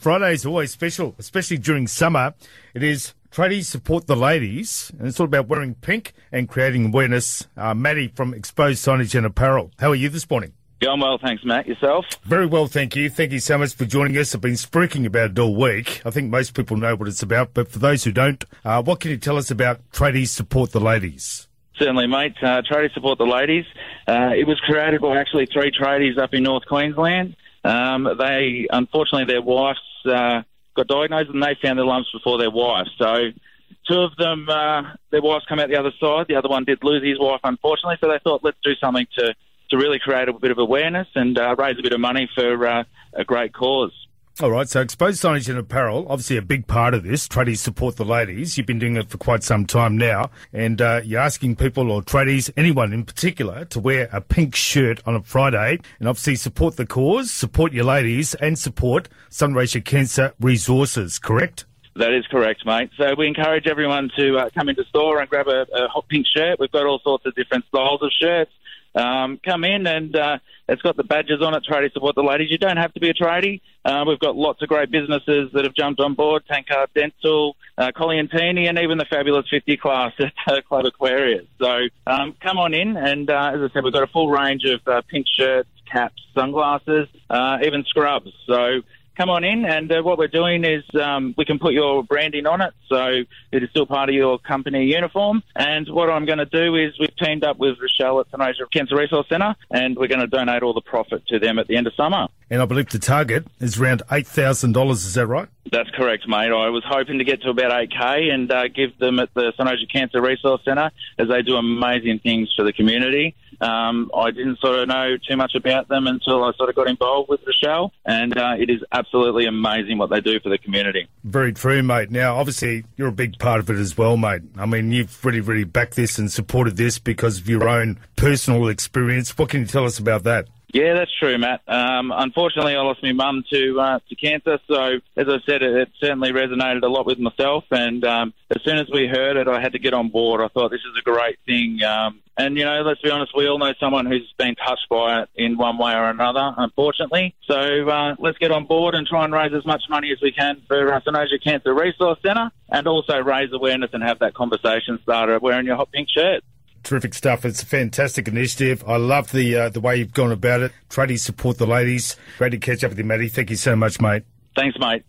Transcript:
Friday is always special, especially during summer. It is Tradies Support the Ladies, and it's all about wearing pink and creating awareness. Uh, Matty from Exposed Signage and Apparel. How are you this morning? Going well, thanks, Matt. Yourself? Very well, thank you. Thank you so much for joining us. I've been speaking about it all week. I think most people know what it's about, but for those who don't, uh, what can you tell us about Tradies Support the Ladies? Certainly, mate. Uh, Tradies Support the Ladies. Uh, it was created by actually three tradies up in North Queensland. Um, they, unfortunately, their wives uh, got diagnosed and they found their lumps before their wife. So two of them, uh, their wives come out the other side. The other one did lose his wife, unfortunately. So they thought, let's do something to, to really create a bit of awareness and uh, raise a bit of money for uh, a great cause. All right, so exposed signage and apparel, obviously a big part of this. Tradies support the ladies. You've been doing it for quite some time now, and uh, you're asking people or tradies, anyone in particular, to wear a pink shirt on a Friday, and obviously support the cause, support your ladies, and support Sunraysia Cancer Resources. Correct? That is correct, mate. So we encourage everyone to uh, come into store and grab a, a hot pink shirt. We've got all sorts of different styles of shirts. Um, come in and uh, it's got the badges on it, tradie support the ladies. You don't have to be a tradie. Uh, we've got lots of great businesses that have jumped on board, Tankard Dental, uh, Coliantini, and even the fabulous 50 class at uh, Club Aquarius. So um, come on in, and uh, as I said, we've got a full range of uh, pink shirts, caps, sunglasses, even scrubs. So come on in. And uh, what we're doing is um, we can put your branding on it, so it is still part of your company uniform. And what I'm going to do is we've teamed up with Rochelle at Sunraysia Cancer Resource Centre, and we're going to donate all the profit to them at the end of summer. And I believe the target is around $8,000, is that right? That's correct, mate. I was hoping to get to about 8K and uh, give them at the Sunraysia Cancer Resource Centre as they do amazing things for the community. Um, I didn't sort of know too much about them until I sort of got involved with Rochelle, and uh, it is absolutely amazing what they do for the community. Very true, mate. Now, obviously, you're a big part of it as well, mate. I mean, you've really, really backed this and supported this because of your own personal experience. What can you tell us about that? Yeah, that's true, Matt. Um, unfortunately, I lost my mum to uh, to cancer, so as I said, it, it, certainly resonated a lot with myself. And um, as soon as we heard it, I had to get on board. I thought this is a great thing. Um, and you know, let's be honest, we all know someone who's been touched by it in one way or another, unfortunately. So uh, let's get on board and try and raise as much money as we can for uh, Sunraysia Cancer Resource Centre, and also raise awareness and have that conversation starter wearing your hot pink shirt. Terrific stuff. It's a fantastic initiative. I love the uh, the way you've gone about it. Tradies support the ladies. Great to catch up with you, Matty. Thank you so much, mate. Thanks, mate.